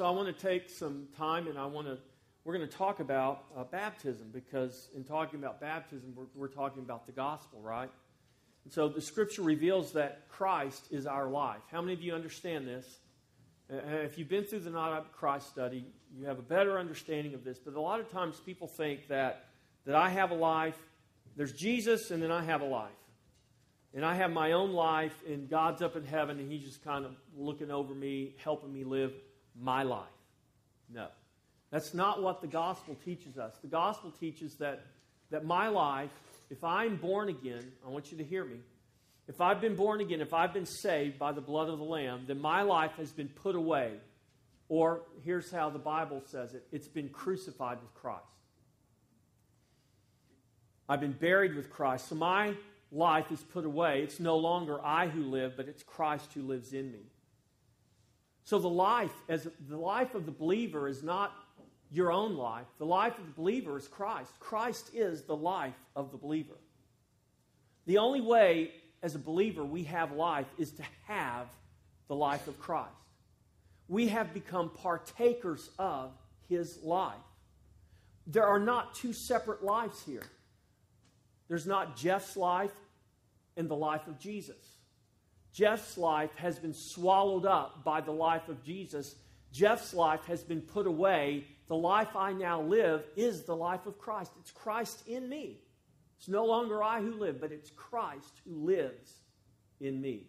so I want to take some time and I want to, we're going to talk about uh, baptism because in talking about baptism, we're, we're talking about the gospel, right? And so the scripture reveals that Christ is our life. How many of you understand this? Uh, if you've been through the Not Up Christ study, you have a better understanding of this. But a lot of times people think that, that I have a life, there's Jesus, and then I have a life. And I have my own life, and God's up in heaven, and He's just kind of looking over me, helping me live my life. No. That's not what the gospel teaches us. The gospel teaches that, that my life, if I'm born again, I want you to hear me. If I've been born again, if I've been saved by the blood of the Lamb, then my life has been put away. Or here's how the Bible says it it's been crucified with Christ. I've been buried with Christ. So my life is put away. It's no longer I who live, but it's Christ who lives in me. So the life as the life of the believer is not your own life. The life of the believer is Christ. Christ is the life of the believer. The only way as a believer we have life is to have the life of Christ. We have become partakers of his life. There are not two separate lives here. There's not Jeff's life and the life of Jesus. Jeff's life has been swallowed up by the life of Jesus. Jeff's life has been put away. The life I now live is the life of Christ. It's Christ in me. It's no longer I who live, but it's Christ who lives in me.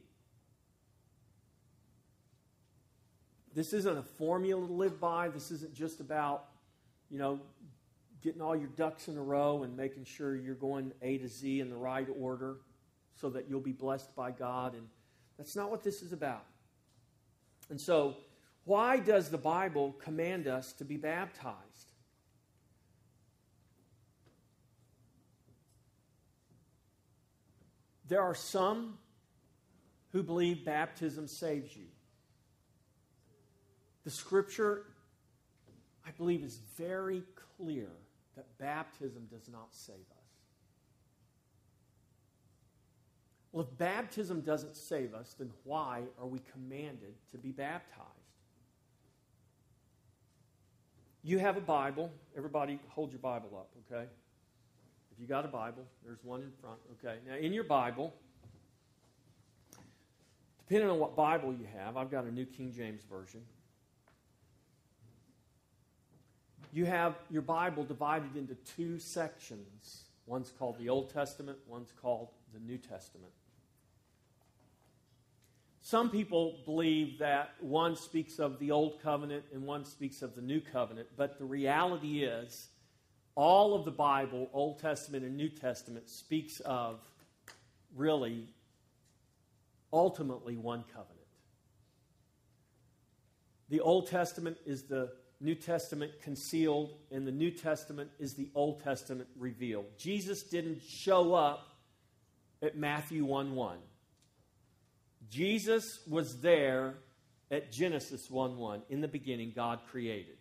This isn't a formula to live by. This isn't just about, you know, getting all your ducks in a row and making sure you're going A to Z in the right order so that you'll be blessed by God. And that's not what this is about. And so, why does the Bible command us to be baptized? There are some who believe baptism saves you. The scripture, I believe, is very clear that baptism does not save us. Well, if baptism doesn't save us, then why are we commanded to be baptized? You have a Bible. Everybody, hold your Bible up, okay? If you got a Bible, there's one in front, okay? Now, in your Bible, depending on what Bible you have, I've got a New King James Version. You have your Bible divided into two sections. One's called the Old Testament, one's called the New Testament. Some people believe that one speaks of the Old Covenant and one speaks of the New Covenant, but the reality is, all of the Bible, Old Testament and New Testament, speaks of really, ultimately, one covenant. The Old Testament is the New Testament concealed, and the New Testament is the Old Testament revealed. Jesus didn't show up at Matthew 1 1. Jesus was there at Genesis 1 1. In the beginning, God created.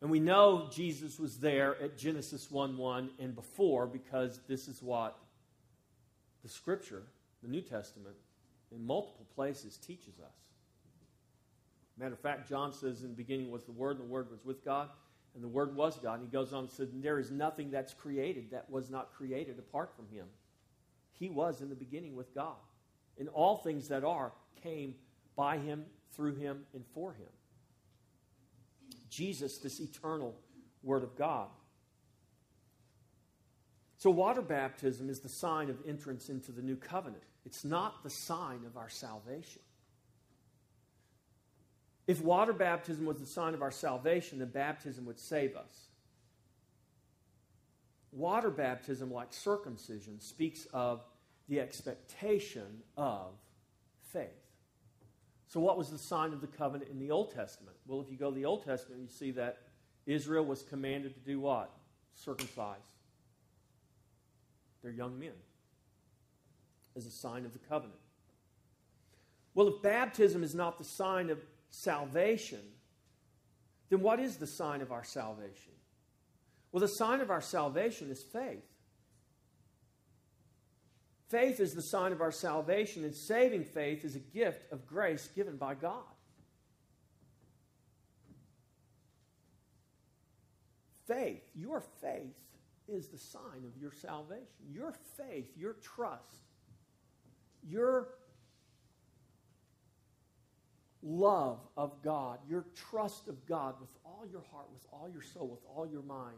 And we know Jesus was there at Genesis 1 1 and before because this is what the Scripture, the New Testament, in multiple places teaches us. Matter of fact, John says in the beginning was the Word, and the Word was with God, and the Word was God. And he goes on and says, There is nothing that's created that was not created apart from Him. He was in the beginning with God. And all things that are came by him, through him, and for him. Jesus, this eternal Word of God. So, water baptism is the sign of entrance into the new covenant. It's not the sign of our salvation. If water baptism was the sign of our salvation, then baptism would save us. Water baptism, like circumcision, speaks of the expectation of faith. So, what was the sign of the covenant in the Old Testament? Well, if you go to the Old Testament, you see that Israel was commanded to do what? Circumcise their young men as a sign of the covenant. Well, if baptism is not the sign of salvation, then what is the sign of our salvation? Well, the sign of our salvation is faith. Faith is the sign of our salvation, and saving faith is a gift of grace given by God. Faith, your faith is the sign of your salvation. Your faith, your trust, your love of God, your trust of God with all your heart, with all your soul, with all your mind.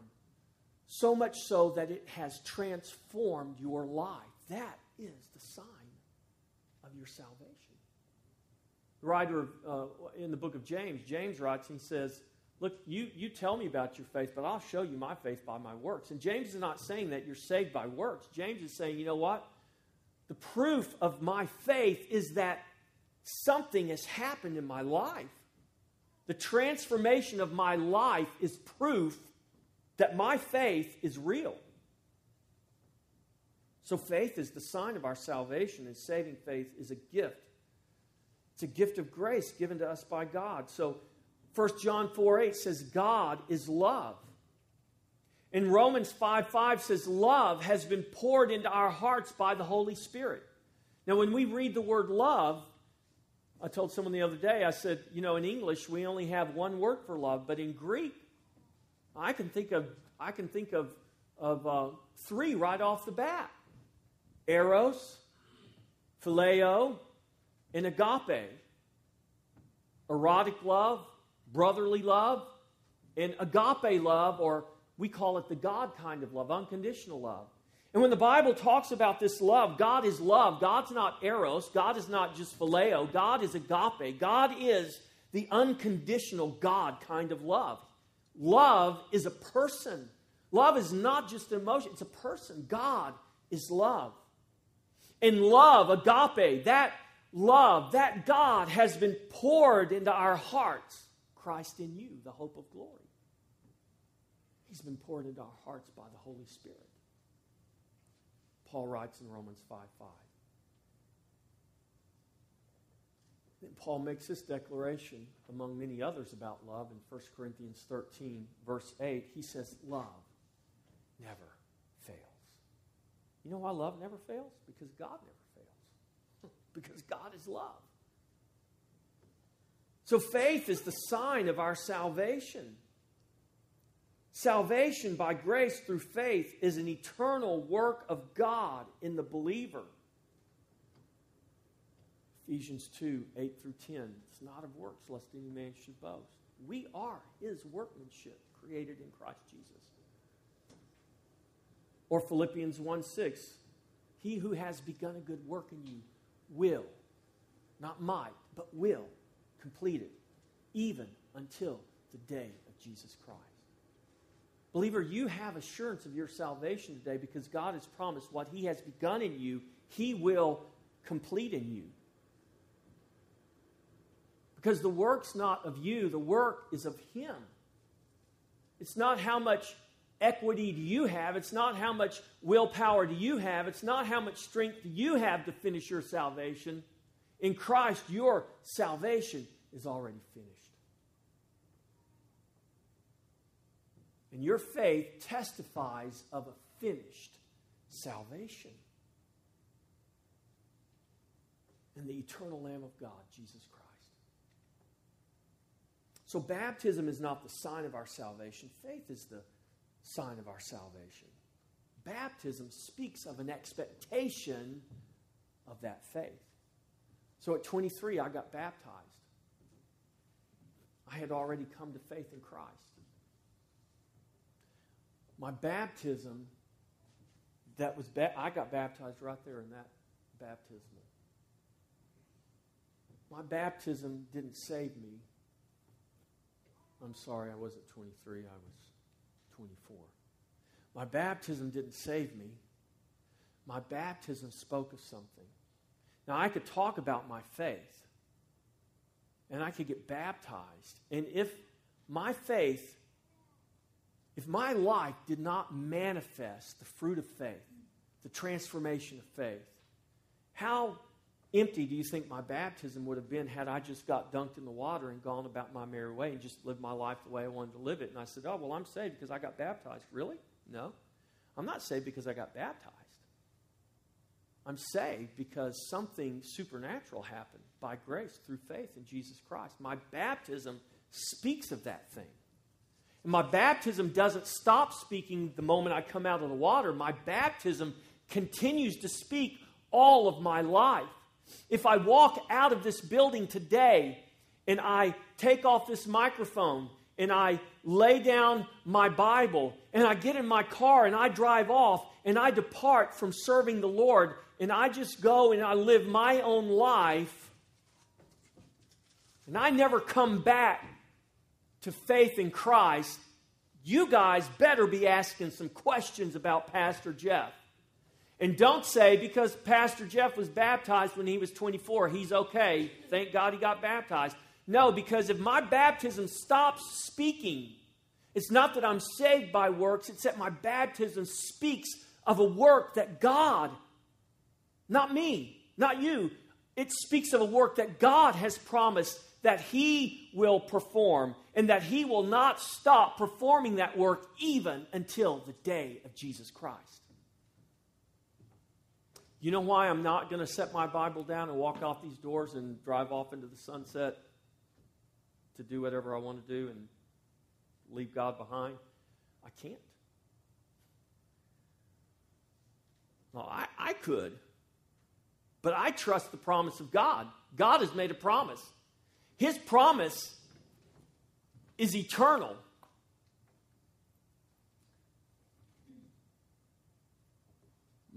So much so that it has transformed your life. That is the sign of your salvation. The writer uh, in the book of James, James writes, he says, Look, you, you tell me about your faith, but I'll show you my faith by my works. And James is not saying that you're saved by works. James is saying, you know what? The proof of my faith is that something has happened in my life. The transformation of my life is proof that my faith is real. So, faith is the sign of our salvation, and saving faith is a gift. It's a gift of grace given to us by God. So, 1 John 4 8 says, God is love. And Romans 5 5 says, Love has been poured into our hearts by the Holy Spirit. Now, when we read the word love, I told someone the other day, I said, you know, in English, we only have one word for love, but in Greek, I can think of, I can think of, of uh, three right off the bat Eros, Phileo, and Agape. Erotic love, brotherly love, and agape love, or we call it the God kind of love, unconditional love. And when the Bible talks about this love, God is love. God's not eros. God is not just phileo. God is agape. God is the unconditional God kind of love. Love is a person. Love is not just an emotion, it's a person. God is love. And love, agape, that love, that God has been poured into our hearts. Christ in you, the hope of glory. He's been poured into our hearts by the Holy Spirit. Paul writes in Romans 5 5. Then Paul makes this declaration, among many others, about love in 1 Corinthians 13, verse 8. He says, Love never. You know why love never fails? Because God never fails. because God is love. So faith is the sign of our salvation. Salvation by grace through faith is an eternal work of God in the believer. Ephesians 2 8 through 10. It's not of works, lest any man should boast. We are his workmanship, created in Christ Jesus. Or Philippians 1 6. He who has begun a good work in you will, not might, but will, complete it, even until the day of Jesus Christ. Believer, you have assurance of your salvation today because God has promised what He has begun in you, He will complete in you. Because the work's not of you, the work is of Him. It's not how much equity do you have, it's not how much willpower do you have, it's not how much strength do you have to finish your salvation. In Christ, your salvation is already finished. And your faith testifies of a finished salvation. And the eternal Lamb of God, Jesus Christ. So, baptism is not the sign of our salvation, faith is the sign of our salvation. Baptism speaks of an expectation of that faith. So, at 23, I got baptized. I had already come to faith in Christ. My baptism, that was, ba- I got baptized right there in that baptismal. My baptism didn't save me. I'm sorry, I wasn't 23, I was 24. My baptism didn't save me. My baptism spoke of something. Now, I could talk about my faith, and I could get baptized. And if my faith if my life did not manifest the fruit of faith, the transformation of faith, how empty do you think my baptism would have been had I just got dunked in the water and gone about my merry way and just lived my life the way I wanted to live it? And I said, Oh, well, I'm saved because I got baptized. Really? No. I'm not saved because I got baptized. I'm saved because something supernatural happened by grace through faith in Jesus Christ. My baptism speaks of that thing. And my baptism doesn't stop speaking the moment I come out of the water. My baptism continues to speak all of my life. If I walk out of this building today and I take off this microphone and I lay down my Bible and I get in my car and I drive off and I depart from serving the Lord and I just go and I live my own life and I never come back to faith in Christ, you guys better be asking some questions about Pastor Jeff. And don't say because Pastor Jeff was baptized when he was 24, he's okay. Thank God he got baptized. No, because if my baptism stops speaking, it's not that I'm saved by works, it's that my baptism speaks of a work that God, not me, not you, it speaks of a work that God has promised that He will perform and that He will not stop performing that work even until the day of Jesus Christ. You know why I'm not going to set my Bible down and walk off these doors and drive off into the sunset to do whatever I want to do and leave God behind? I can't. I, I could, but I trust the promise of God. God has made a promise. His promise is eternal.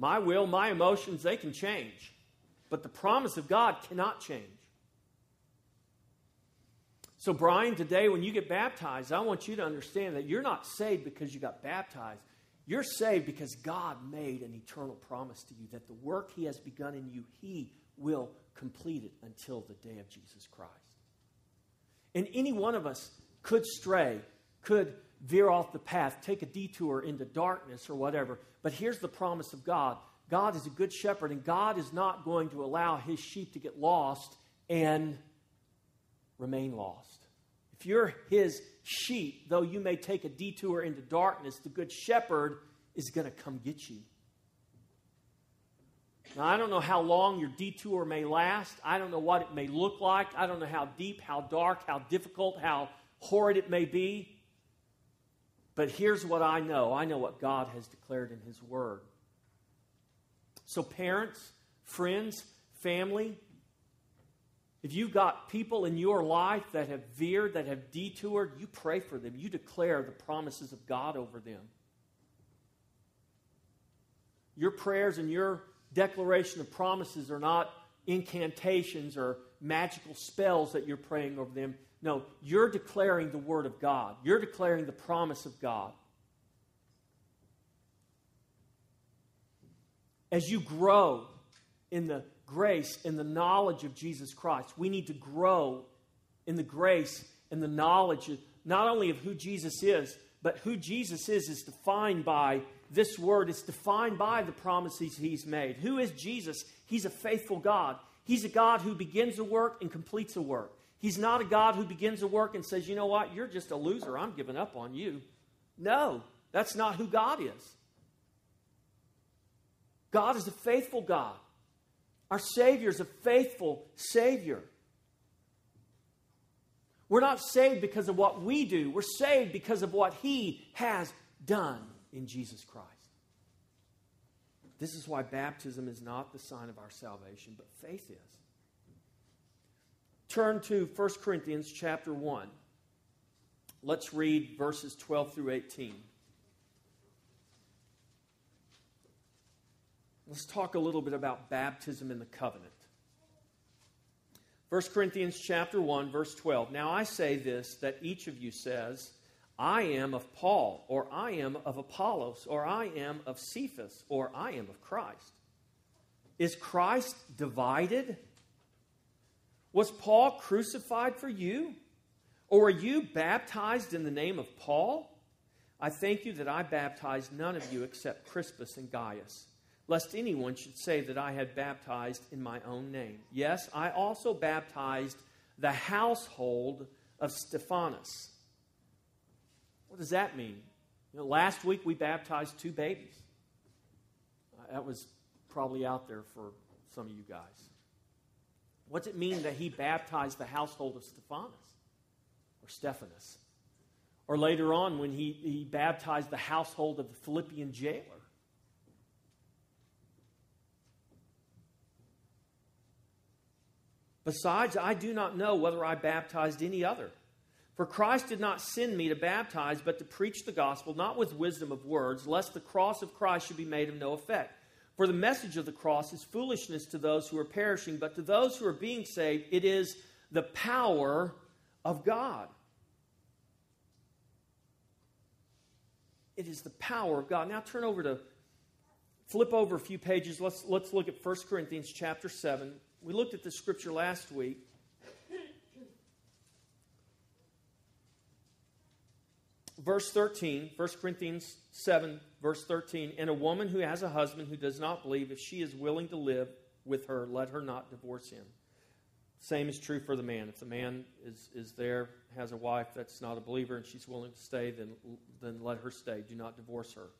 My will, my emotions, they can change. But the promise of God cannot change. So, Brian, today when you get baptized, I want you to understand that you're not saved because you got baptized. You're saved because God made an eternal promise to you that the work He has begun in you, He will complete it until the day of Jesus Christ. And any one of us could stray, could veer off the path, take a detour into darkness or whatever. But here's the promise of God God is a good shepherd, and God is not going to allow his sheep to get lost and remain lost. If you're his sheep, though you may take a detour into darkness, the good shepherd is going to come get you. Now, I don't know how long your detour may last. I don't know what it may look like. I don't know how deep, how dark, how difficult, how horrid it may be. But here's what I know I know what God has declared in His Word. So, parents, friends, family, if you've got people in your life that have veered, that have detoured, you pray for them. You declare the promises of God over them. Your prayers and your declaration of promises are not incantations or magical spells that you're praying over them. No, you're declaring the Word of God, you're declaring the promise of God. As you grow in the grace and the knowledge of Jesus Christ, we need to grow in the grace and the knowledge of, not only of who Jesus is, but who Jesus is is defined by this word is defined by the promises he's made. Who is Jesus? He's a faithful God. He's a God who begins a work and completes a work. He's not a God who begins a work and says, you know what, you're just a loser. I'm giving up on you. No, that's not who God is. God is a faithful God. Our Savior is a faithful Savior. We're not saved because of what we do, we're saved because of what He has done in Jesus Christ. This is why baptism is not the sign of our salvation, but faith is. Turn to 1 Corinthians chapter 1. Let's read verses 12 through 18. Let's talk a little bit about baptism in the covenant. 1 Corinthians chapter 1 verse 12. Now I say this that each of you says, I am of Paul, or I am of Apollos, or I am of Cephas, or I am of Christ. Is Christ divided? Was Paul crucified for you? Or were you baptized in the name of Paul? I thank you that I baptized none of you except Crispus and Gaius, lest anyone should say that I had baptized in my own name. Yes, I also baptized the household of Stephanas. What does that mean? You know, last week we baptized two babies. That was probably out there for some of you guys. What's it mean that he baptized the household of Stephanus or Stephanus? Or later on when he, he baptized the household of the Philippian jailer. Besides, I do not know whether I baptized any other. For Christ did not send me to baptize, but to preach the gospel, not with wisdom of words, lest the cross of Christ should be made of no effect. For the message of the cross is foolishness to those who are perishing, but to those who are being saved, it is the power of God. It is the power of God. Now turn over to flip over a few pages. Let's, let's look at 1 Corinthians chapter 7. We looked at the scripture last week. Verse 13, 1 Corinthians 7, verse 13. And a woman who has a husband who does not believe, if she is willing to live with her, let her not divorce him. Same is true for the man. If the man is, is there, has a wife that's not a believer, and she's willing to stay, then, then let her stay. Do not divorce her.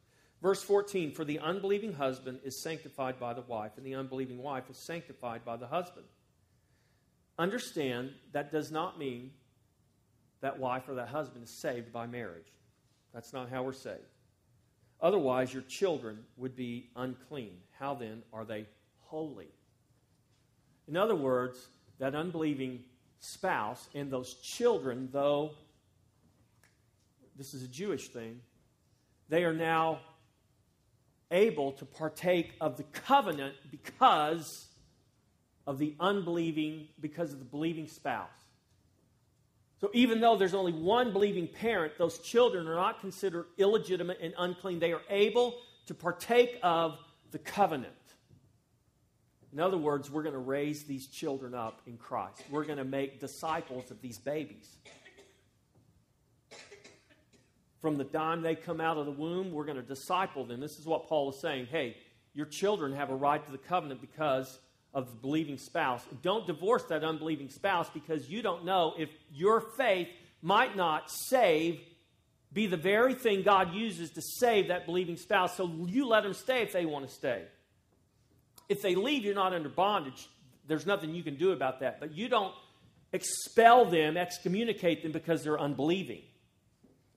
Verse 14 For the unbelieving husband is sanctified by the wife, and the unbelieving wife is sanctified by the husband. Understand that does not mean that wife or that husband is saved by marriage. That's not how we're saved. Otherwise, your children would be unclean. How then are they holy? In other words, that unbelieving spouse and those children, though this is a Jewish thing, they are now able to partake of the covenant because of the unbelieving, because of the believing spouse. So even though there's only one believing parent, those children are not considered illegitimate and unclean. They are able to partake of the covenant. In other words, we're going to raise these children up in Christ. We're going to make disciples of these babies. From the time they come out of the womb, we're going to disciple them. This is what Paul is saying. Hey, your children have a right to the covenant because of the believing spouse. Don't divorce that unbelieving spouse because you don't know if your faith might not save, be the very thing God uses to save that believing spouse. So you let them stay if they want to stay. If they leave, you're not under bondage. There's nothing you can do about that. But you don't expel them, excommunicate them because they're unbelieving.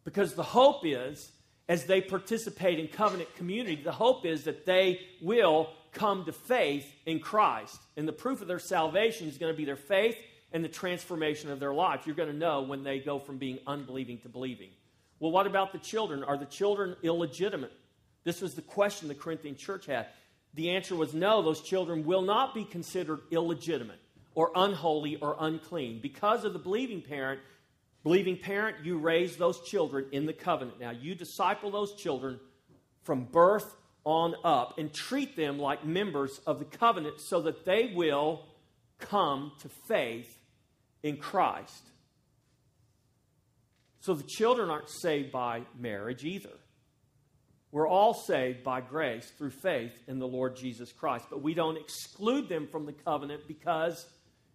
Because the hope is, as they participate in covenant community, the hope is that they will come to faith in Christ. And the proof of their salvation is going to be their faith and the transformation of their life. You're going to know when they go from being unbelieving to believing. Well, what about the children? Are the children illegitimate? This was the question the Corinthian church had. The answer was no, those children will not be considered illegitimate or unholy or unclean. Because of the believing parent, Believing parent, you raise those children in the covenant. Now, you disciple those children from birth on up and treat them like members of the covenant so that they will come to faith in Christ. So the children aren't saved by marriage either. We're all saved by grace through faith in the Lord Jesus Christ, but we don't exclude them from the covenant because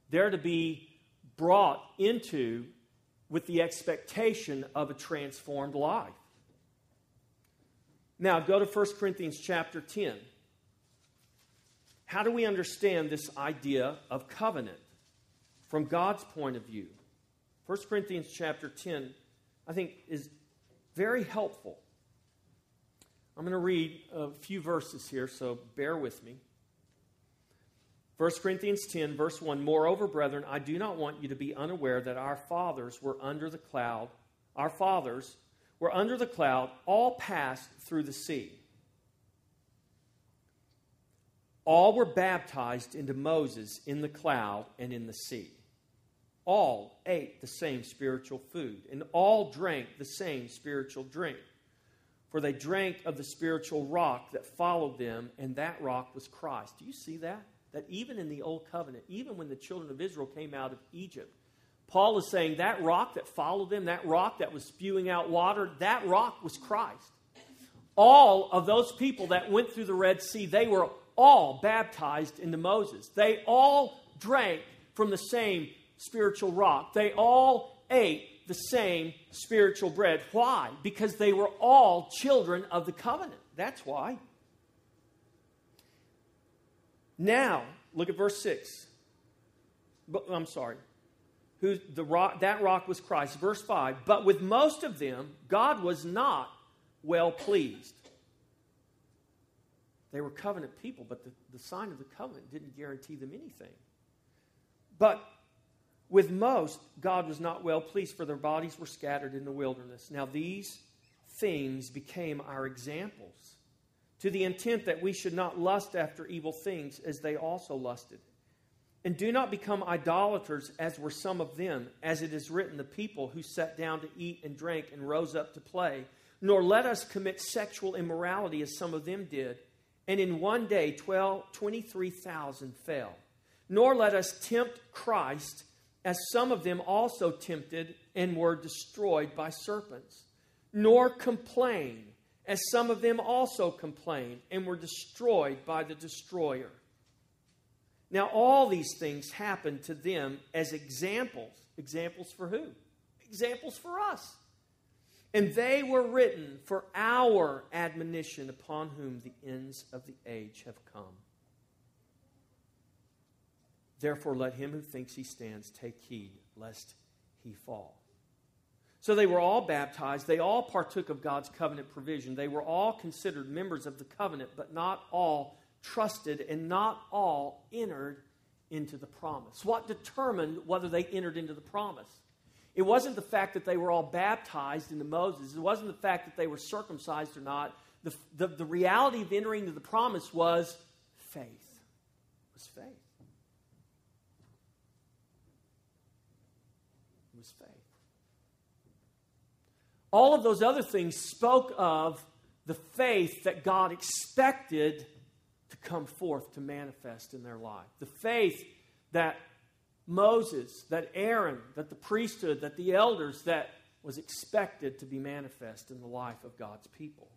they're to be brought into with the expectation of a transformed life. Now, go to 1 Corinthians chapter 10. How do we understand this idea of covenant from God's point of view? 1 Corinthians chapter 10, I think, is very helpful. I'm going to read a few verses here, so bear with me. 1 Corinthians 10, verse 1 Moreover, brethren, I do not want you to be unaware that our fathers were under the cloud. Our fathers were under the cloud, all passed through the sea. All were baptized into Moses in the cloud and in the sea. All ate the same spiritual food, and all drank the same spiritual drink. For they drank of the spiritual rock that followed them, and that rock was Christ. Do you see that? that even in the Old Covenant, even when the children of Israel came out of Egypt, Paul is saying that rock that followed them, that rock that was spewing out water, that rock was Christ. All of those people that went through the Red Sea, they were all baptized into Moses. They all drank from the same spiritual rock. They all ate the same spiritual bread. Why? Because they were all children of the covenant. That's why. Now, look at verse 6. I'm sorry. Who the rock, that rock was Christ. Verse 5 But with most of them, God was not well pleased. They were covenant people, but the, the sign of the covenant didn't guarantee them anything. But with most, God was not well pleased, for their bodies were scattered in the wilderness. Now, these things became our examples, to the intent that we should not lust after evil things as they also lusted. And do not become idolaters as were some of them, as it is written, the people who sat down to eat and drink and rose up to play. Nor let us commit sexual immorality as some of them did. And in one day, 12, 23,000 fell. Nor let us tempt Christ as some of them also tempted and were destroyed by serpents. Nor complain as some of them also complained and were destroyed by the destroyer. Now, all these things happened to them as examples. Examples for who? Examples for us. And they were written for our admonition upon whom the ends of the age have come. Therefore, let him who thinks he stands take heed lest he fall. So they were all baptized. They all partook of God's covenant provision. They were all considered members of the covenant, but not all trusted, and not all entered into the promise. What determined whether they entered into the promise? It wasn't the fact that they were all baptized into Moses, it wasn't the fact that they were circumcised or not. The, the, the reality of entering into the promise was faith. It was faith. It was faith. All of those other things spoke of the faith that God expected to come forth to manifest in their life. The faith that Moses, that Aaron, that the priesthood, that the elders, that was expected to be manifest in the life of God's people.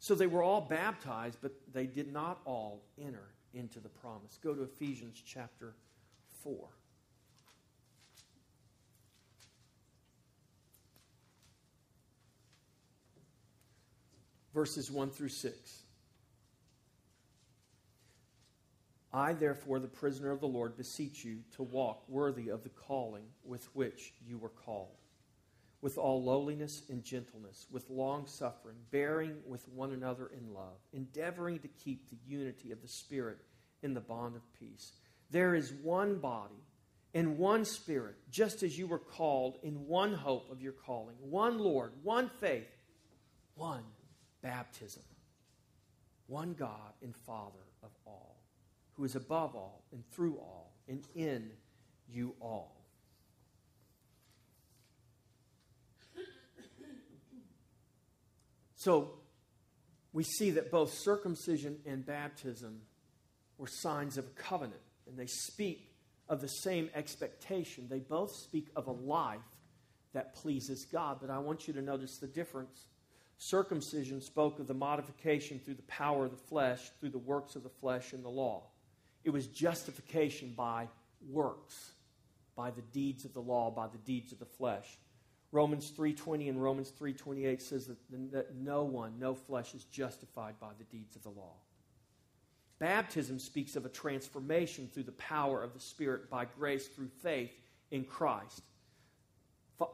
So they were all baptized, but they did not all enter into the promise. Go to Ephesians chapter 4. Verses 1 through 6. I, therefore, the prisoner of the Lord, beseech you to walk worthy of the calling with which you were called, with all lowliness and gentleness, with long suffering, bearing with one another in love, endeavoring to keep the unity of the Spirit in the bond of peace. There is one body and one Spirit, just as you were called in one hope of your calling, one Lord, one faith, one baptism. One God and Father of all, who is above all and through all and in you all. So we see that both circumcision and baptism were signs of a covenant, and they speak of the same expectation. They both speak of a life that pleases God. But I want you to notice the difference Circumcision spoke of the modification through the power of the flesh, through the works of the flesh and the law. It was justification by works, by the deeds of the law, by the deeds of the flesh. Romans 3:20 and Romans 3:28 says that, that no one, no flesh is justified by the deeds of the law. Baptism speaks of a transformation through the power of the Spirit by grace through faith in Christ.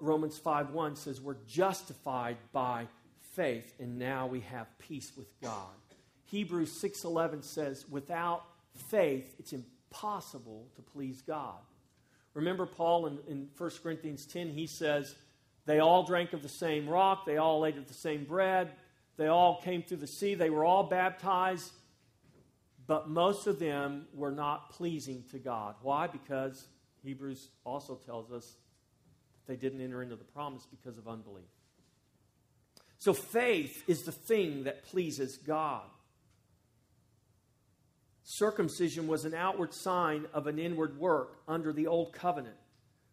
Romans 5:1 says we're justified by faith and now we have peace with God. Hebrews 6:11 says without faith it's impossible to please God. Remember Paul in, in 1 Corinthians 10 he says they all drank of the same rock, they all ate of the same bread, they all came through the sea, they were all baptized, but most of them were not pleasing to God. Why? Because Hebrews also tells us they didn't enter into the promise because of unbelief. So faith is the thing that pleases God. Circumcision was an outward sign of an inward work under the old covenant,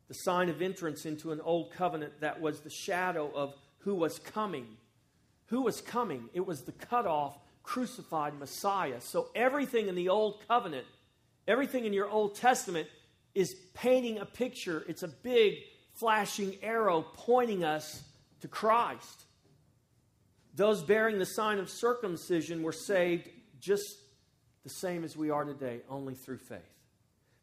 the sign of entrance into an old covenant that was the shadow of who was coming. Who was coming? It was the cut off, crucified Messiah. So everything in the old covenant, everything in your Old Testament is painting a picture. It's a big flashing arrow pointing us to Christ. Those bearing the sign of circumcision were saved just the same as we are today, only through faith.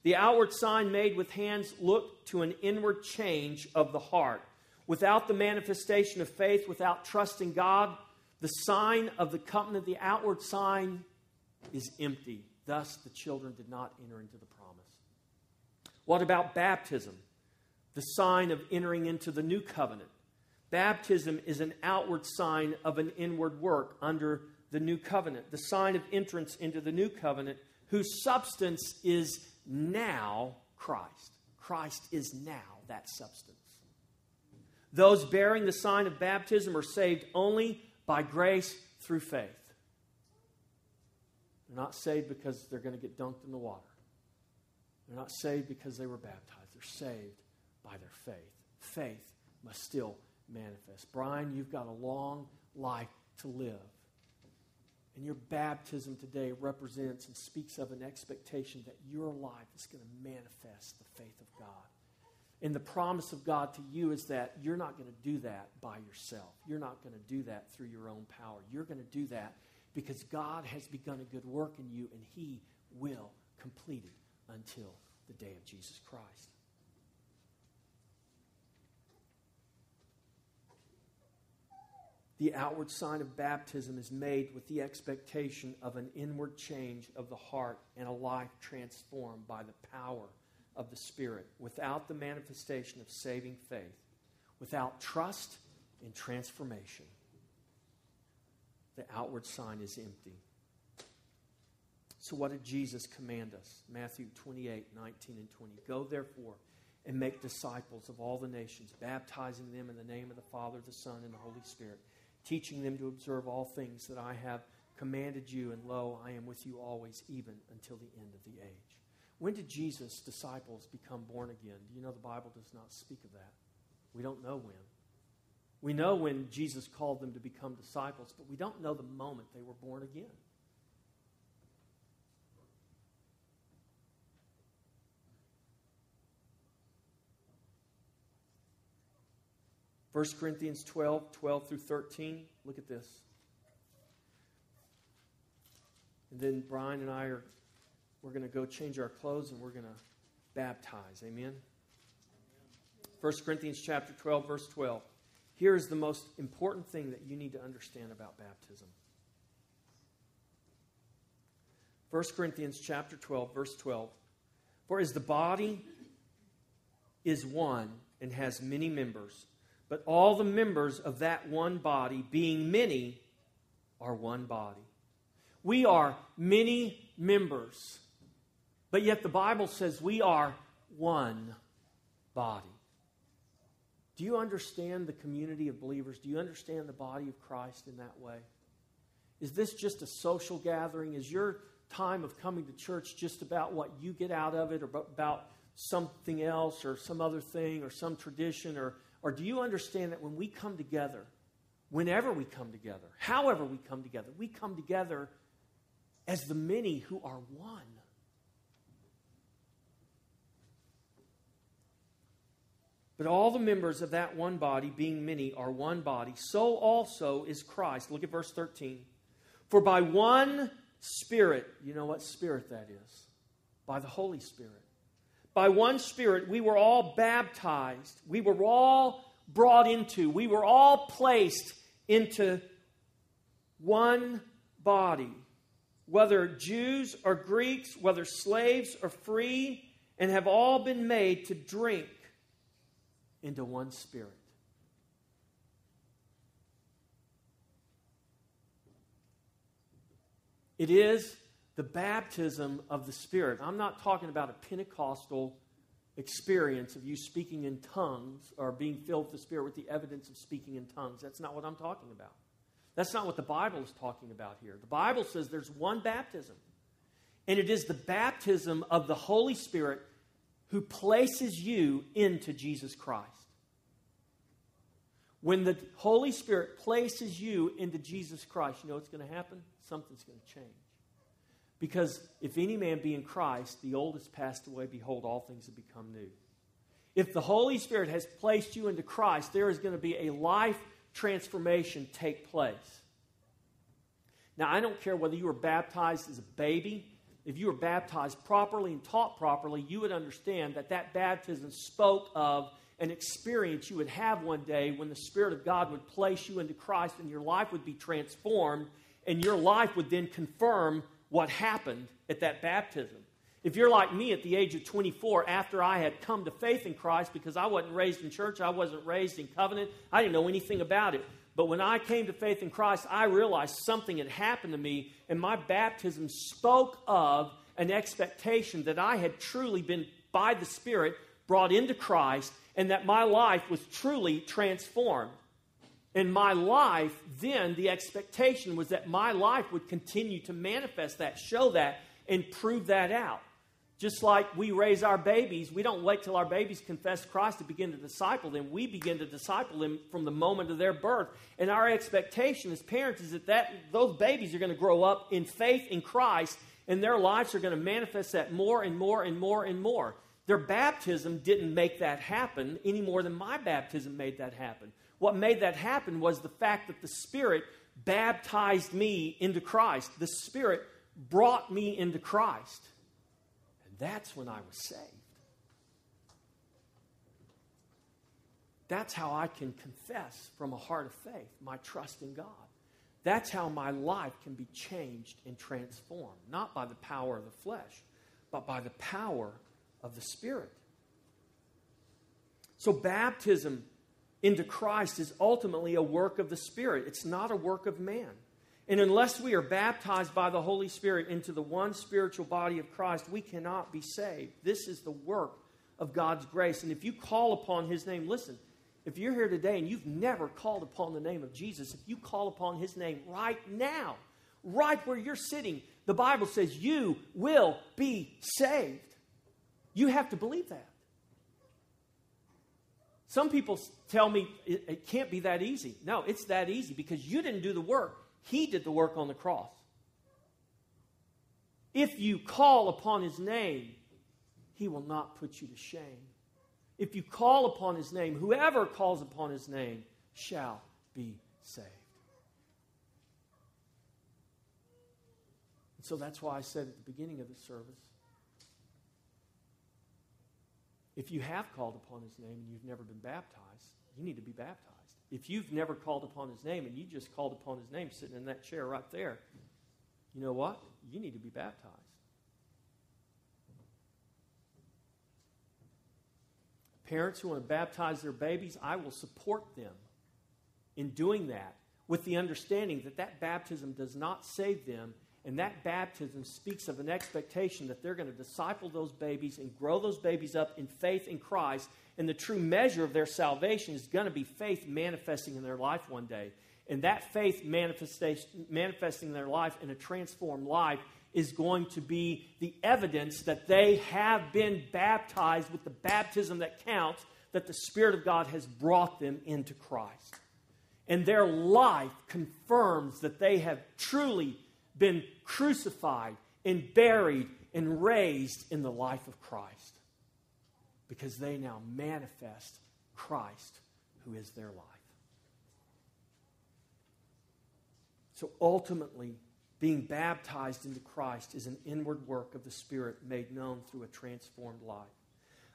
The outward sign made with hands looked to an inward change of the heart. Without the manifestation of faith, without trusting God, the sign of the covenant, the outward sign, is empty. Thus, the children did not enter into the promise. What about baptism? The sign of entering into the new covenant. Baptism is an outward sign of an inward work under the new covenant, the sign of entrance into the new covenant, whose substance is now Christ. Christ is now that substance. Those bearing the sign of baptism are saved only by grace through faith. They're not saved because they're going to get dunked in the water. They're not saved because they were baptized. They're saved by their faith. Faith must still manifest. Brian, you've got a long life to live. And your baptism today represents and speaks of an expectation that your life is going to manifest the faith of God. And the promise of God to you is that you're not going to do that by yourself. You're not going to do that through your own power. You're going to do that because God has begun a good work in you and He will complete it until the day of Jesus Christ. The outward sign of baptism is made with the expectation of an inward change of the heart and a life transformed by the power of the Spirit. Without the manifestation of saving faith, without trust in transformation, the outward sign is empty. So, what did Jesus command us? Matthew 28 19 and 20. Go therefore and make disciples of all the nations, baptizing them in the name of the Father, the Son, and the Holy Spirit teaching them to observe all things that I have commanded you, and lo, I am with you always, even until the end of the age. When did Jesus' disciples become born again? Do you know the Bible does not speak of that? We don't know when. We know when Jesus called them to become disciples, but we don't know the moment they were born again. 1 Corinthians 12, 12 through 13. Look at this. And then Brian and I are we're going to go change our clothes and we're going to baptize. Amen. 1 Corinthians chapter 12 verse 12. Here is the most important thing that you need to understand about baptism. 1 Corinthians chapter 12 verse 12. For as the body is one and has many members, but all the members of that one body, being many, are one body. We are many members, but yet the Bible says we are one body. Do you understand the community of believers? Do you understand the body of Christ in that way? Is this just a social gathering? Is your time of coming to church just about what you get out of it or about something else or some other thing or some tradition or or do you understand that when we come together, whenever we come together, however we come together, we come together as the many who are one? But all the members of that one body, being many, are one body. So also is Christ. Look at verse 13. For by one Spirit, you know what Spirit that is? By the Holy Spirit by one Spirit, we were all baptized. We were all brought into, we were all placed into one body. Whether Jews or Greeks, whether slaves or free, and have all been made to drink into one Spirit. It is the baptism of the Spirit. I'm not talking about a Pentecostal experience of you speaking in tongues or being filled with the Spirit with the evidence of speaking in tongues. That's not what I'm talking about. That's not what the Bible is talking about here. The Bible says there's one baptism, and it is the baptism of the Holy Spirit who places you into Jesus Christ. When the Holy Spirit places you into Jesus Christ, you know what's going to happen? Something's going to change. Because if any man be in Christ, the old has passed away, behold, all things have become new. If the Holy Spirit has placed you into Christ, there is going to be a life transformation take place. Now, I don't care whether you were baptized as a baby, if you were baptized properly and taught properly, you would understand that that baptism spoke of an experience you would have one day when the Spirit of God would place you into Christ and your life would be transformed, and your life would then confirm what happened at that baptism. If you're like me at the age of 24, after I had come to faith in Christ, because I wasn't raised in church, I wasn't raised in covenant, I didn't know anything about it. But when I came to faith in Christ, I realized something had happened to me, and my baptism spoke of an expectation that I had truly been, by the Spirit, brought into Christ, and that my life was truly transformed. In my life, then the expectation was that my life would continue to manifest that, show that, and prove that out. Just like we raise our babies, we don't wait till our babies confess Christ to begin to disciple them. We begin to disciple them from the moment of their birth. And our expectation as parents is that, that those babies are going to grow up in faith in Christ, and their lives are going to manifest that more and more and more and more. Their baptism didn't make that happen any more than my baptism made that happen. What made that happen was the fact that the Spirit baptized me into Christ. The Spirit brought me into Christ. And that's when I was saved. That's how I can confess from a heart of faith my trust in God. That's how my life can be changed and transformed, not by the power of the flesh, but by the power of the Spirit. So, baptism into Christ is ultimately a work of the Spirit, it's not a work of man. And unless we are baptized by the Holy Spirit into the one spiritual body of Christ, we cannot be saved. This is the work of God's grace. And if you call upon His name, listen, if you're here today and you've never called upon the name of Jesus, if you call upon His name right now, right where you're sitting, the Bible says you will be saved. You have to believe that. Some people tell me it, it can't be that easy. No, it's that easy because you didn't do the work. He did the work on the cross. If you call upon his name, he will not put you to shame. If you call upon his name, whoever calls upon his name shall be saved. And so that's why I said at the beginning of the service if you have called upon his name and you've never been baptized, you need to be baptized. If you've never called upon his name and you just called upon his name sitting in that chair right there, you know what? You need to be baptized. Parents who want to baptize their babies, I will support them in doing that with the understanding that that baptism does not save them and that baptism speaks of an expectation that they're going to disciple those babies and grow those babies up in faith in Christ. And the true measure of their salvation is going to be faith manifesting in their life one day. And that faith manifestation, manifesting in their life in a transformed life is going to be the evidence that they have been baptized with the baptism that counts, that the Spirit of God has brought them into Christ. And their life confirms that they have truly been crucified and buried and raised in the life of Christ because they now manifest Christ, who is their life. So ultimately, being baptized into Christ is an inward work of the Spirit made known through a transformed life.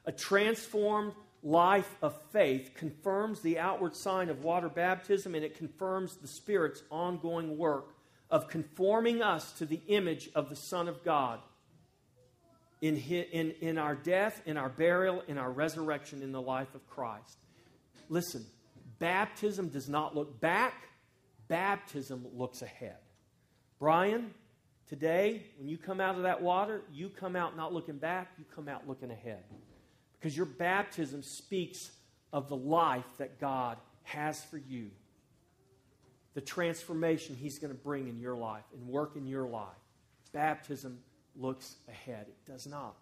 A transformed life of faith confirms the outward sign of water baptism and it confirms the Spirit's ongoing work of conforming us to the image of the Son of God in, in, in our death, in our burial, in our resurrection, in the life of Christ. Listen, baptism does not look back, baptism looks ahead. Brian, today, when you come out of that water, you come out not looking back, you come out looking ahead. Because your baptism speaks of the life that God has for you the transformation He's going to bring in your life and work in your life. Baptism looks ahead, it does not.